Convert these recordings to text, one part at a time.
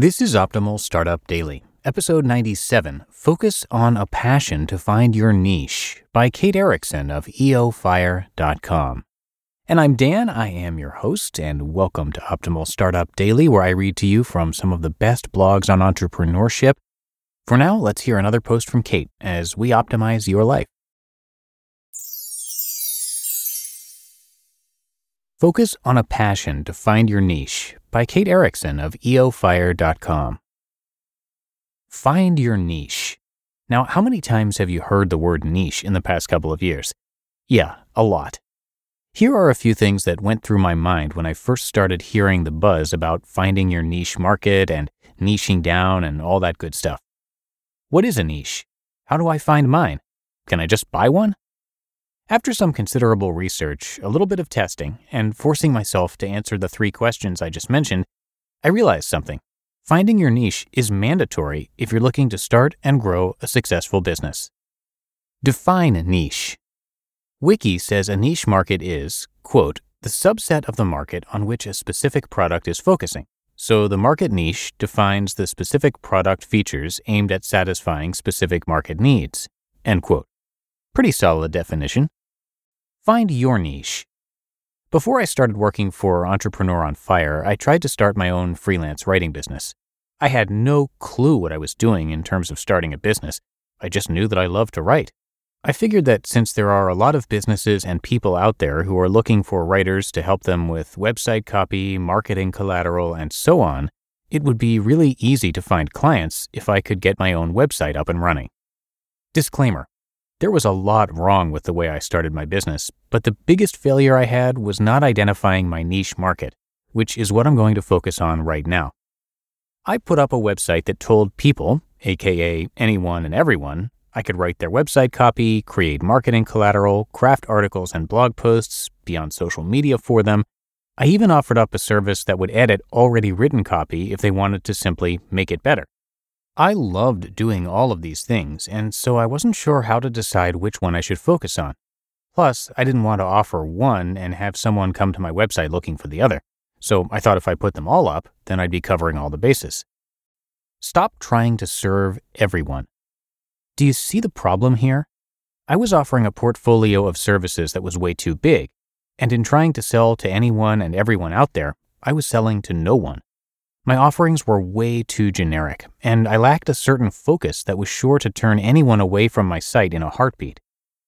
This is Optimal Startup Daily, episode 97 Focus on a Passion to Find Your Niche by Kate Erickson of EOFire.com. And I'm Dan, I am your host, and welcome to Optimal Startup Daily, where I read to you from some of the best blogs on entrepreneurship. For now, let's hear another post from Kate as we optimize your life. Focus on a Passion to Find Your Niche by Kate Erickson of eofire.com. Find your niche. Now, how many times have you heard the word niche in the past couple of years? Yeah, a lot. Here are a few things that went through my mind when I first started hearing the buzz about finding your niche market and niching down and all that good stuff. What is a niche? How do I find mine? Can I just buy one? After some considerable research, a little bit of testing, and forcing myself to answer the three questions I just mentioned, I realized something. Finding your niche is mandatory if you're looking to start and grow a successful business. Define a niche. Wiki says a niche market is, quote, the subset of the market on which a specific product is focusing. So the market niche defines the specific product features aimed at satisfying specific market needs. End quote. Pretty solid definition. Find your niche. Before I started working for Entrepreneur on Fire, I tried to start my own freelance writing business. I had no clue what I was doing in terms of starting a business. I just knew that I loved to write. I figured that since there are a lot of businesses and people out there who are looking for writers to help them with website copy, marketing collateral, and so on, it would be really easy to find clients if I could get my own website up and running. Disclaimer there was a lot wrong with the way I started my business, but the biggest failure I had was not identifying my niche market, which is what I'm going to focus on right now. I put up a website that told people, aka anyone and everyone, I could write their website copy, create marketing collateral, craft articles and blog posts, be on social media for them. I even offered up a service that would edit already written copy if they wanted to simply make it better. I loved doing all of these things, and so I wasn't sure how to decide which one I should focus on. Plus, I didn't want to offer one and have someone come to my website looking for the other, so I thought if I put them all up, then I'd be covering all the bases. Stop trying to serve everyone. Do you see the problem here? I was offering a portfolio of services that was way too big, and in trying to sell to anyone and everyone out there, I was selling to no one. My offerings were way too generic, and I lacked a certain focus that was sure to turn anyone away from my site in a heartbeat.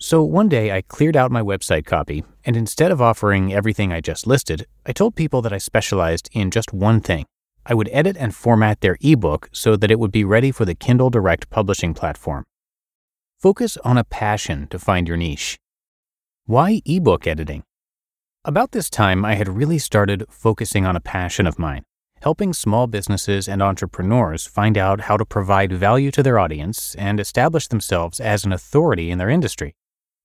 So one day I cleared out my website copy, and instead of offering everything I just listed, I told people that I specialized in just one thing. I would edit and format their ebook so that it would be ready for the Kindle Direct publishing platform. Focus on a passion to find your niche. Why ebook editing? About this time, I had really started focusing on a passion of mine helping small businesses and entrepreneurs find out how to provide value to their audience and establish themselves as an authority in their industry.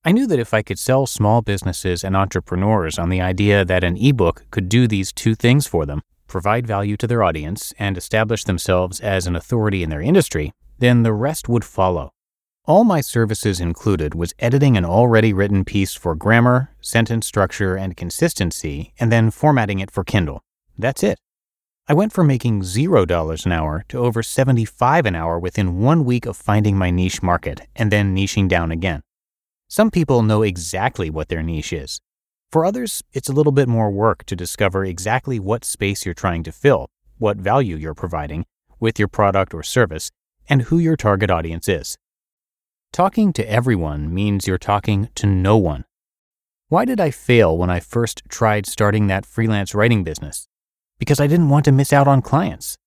I knew that if I could sell small businesses and entrepreneurs on the idea that an ebook could do these two things for them provide value to their audience and establish themselves as an authority in their industry then the rest would follow. All my services included was editing an already written piece for grammar, sentence structure, and consistency, and then formatting it for Kindle. That's it. I went from making $0 an hour to over 75 an hour within one week of finding my niche market and then niching down again. Some people know exactly what their niche is. For others, it's a little bit more work to discover exactly what space you're trying to fill, what value you're providing, with your product or service and who your target audience is. Talking to everyone means you're talking to no one. Why did I fail when I first tried starting that freelance writing business? Because I didn't want to miss out on clients.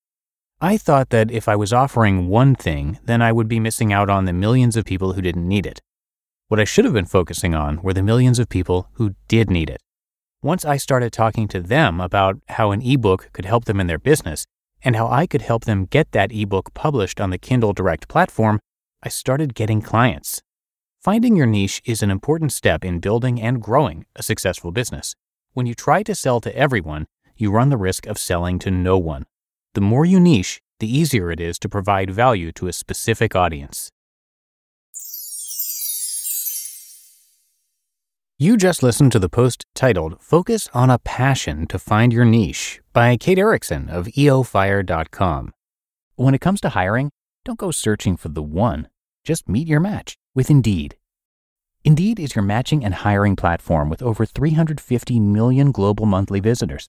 I thought that if I was offering one thing, then I would be missing out on the millions of people who didn't need it. What I should have been focusing on were the millions of people who did need it. Once I started talking to them about how an ebook could help them in their business and how I could help them get that ebook published on the Kindle Direct platform, I started getting clients. Finding your niche is an important step in building and growing a successful business. When you try to sell to everyone, you run the risk of selling to no one. The more you niche, the easier it is to provide value to a specific audience. You just listened to the post titled Focus on a Passion to Find Your Niche by Kate Erickson of eofire.com. When it comes to hiring, don't go searching for the one, just meet your match with Indeed. Indeed is your matching and hiring platform with over 350 million global monthly visitors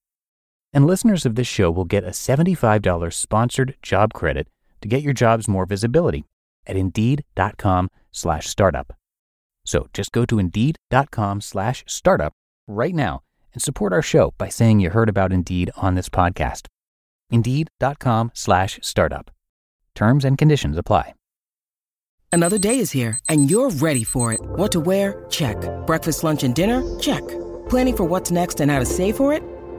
And listeners of this show will get a $75 sponsored job credit to get your jobs more visibility at indeed.com slash startup. So just go to indeed.com slash startup right now and support our show by saying you heard about Indeed on this podcast. Indeed.com slash startup. Terms and conditions apply. Another day is here and you're ready for it. What to wear? Check. Breakfast, lunch, and dinner? Check. Planning for what's next and how to save for it?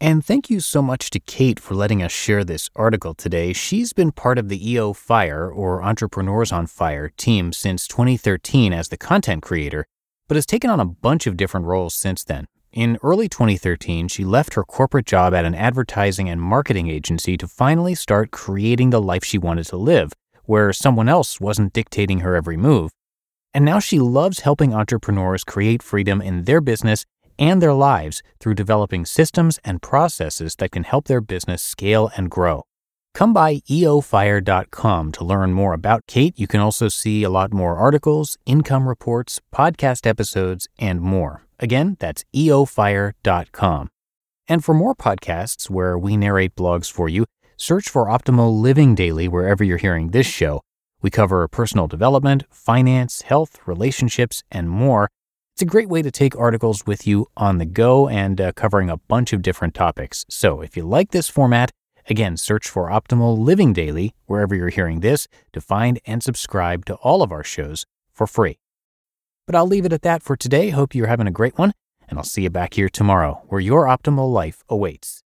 And thank you so much to Kate for letting us share this article today. She's been part of the EO Fire, or Entrepreneurs on Fire, team since 2013 as the content creator, but has taken on a bunch of different roles since then. In early 2013, she left her corporate job at an advertising and marketing agency to finally start creating the life she wanted to live, where someone else wasn't dictating her every move. And now she loves helping entrepreneurs create freedom in their business and their lives through developing systems and processes that can help their business scale and grow. Come by eofire.com to learn more about Kate. You can also see a lot more articles, income reports, podcast episodes, and more. Again, that's eofire.com. And for more podcasts where we narrate blogs for you, search for Optimal Living Daily wherever you're hearing this show. We cover personal development, finance, health, relationships, and more. It's a great way to take articles with you on the go and uh, covering a bunch of different topics. So if you like this format, again, search for Optimal Living Daily wherever you're hearing this to find and subscribe to all of our shows for free. But I'll leave it at that for today. Hope you're having a great one, and I'll see you back here tomorrow where your optimal life awaits.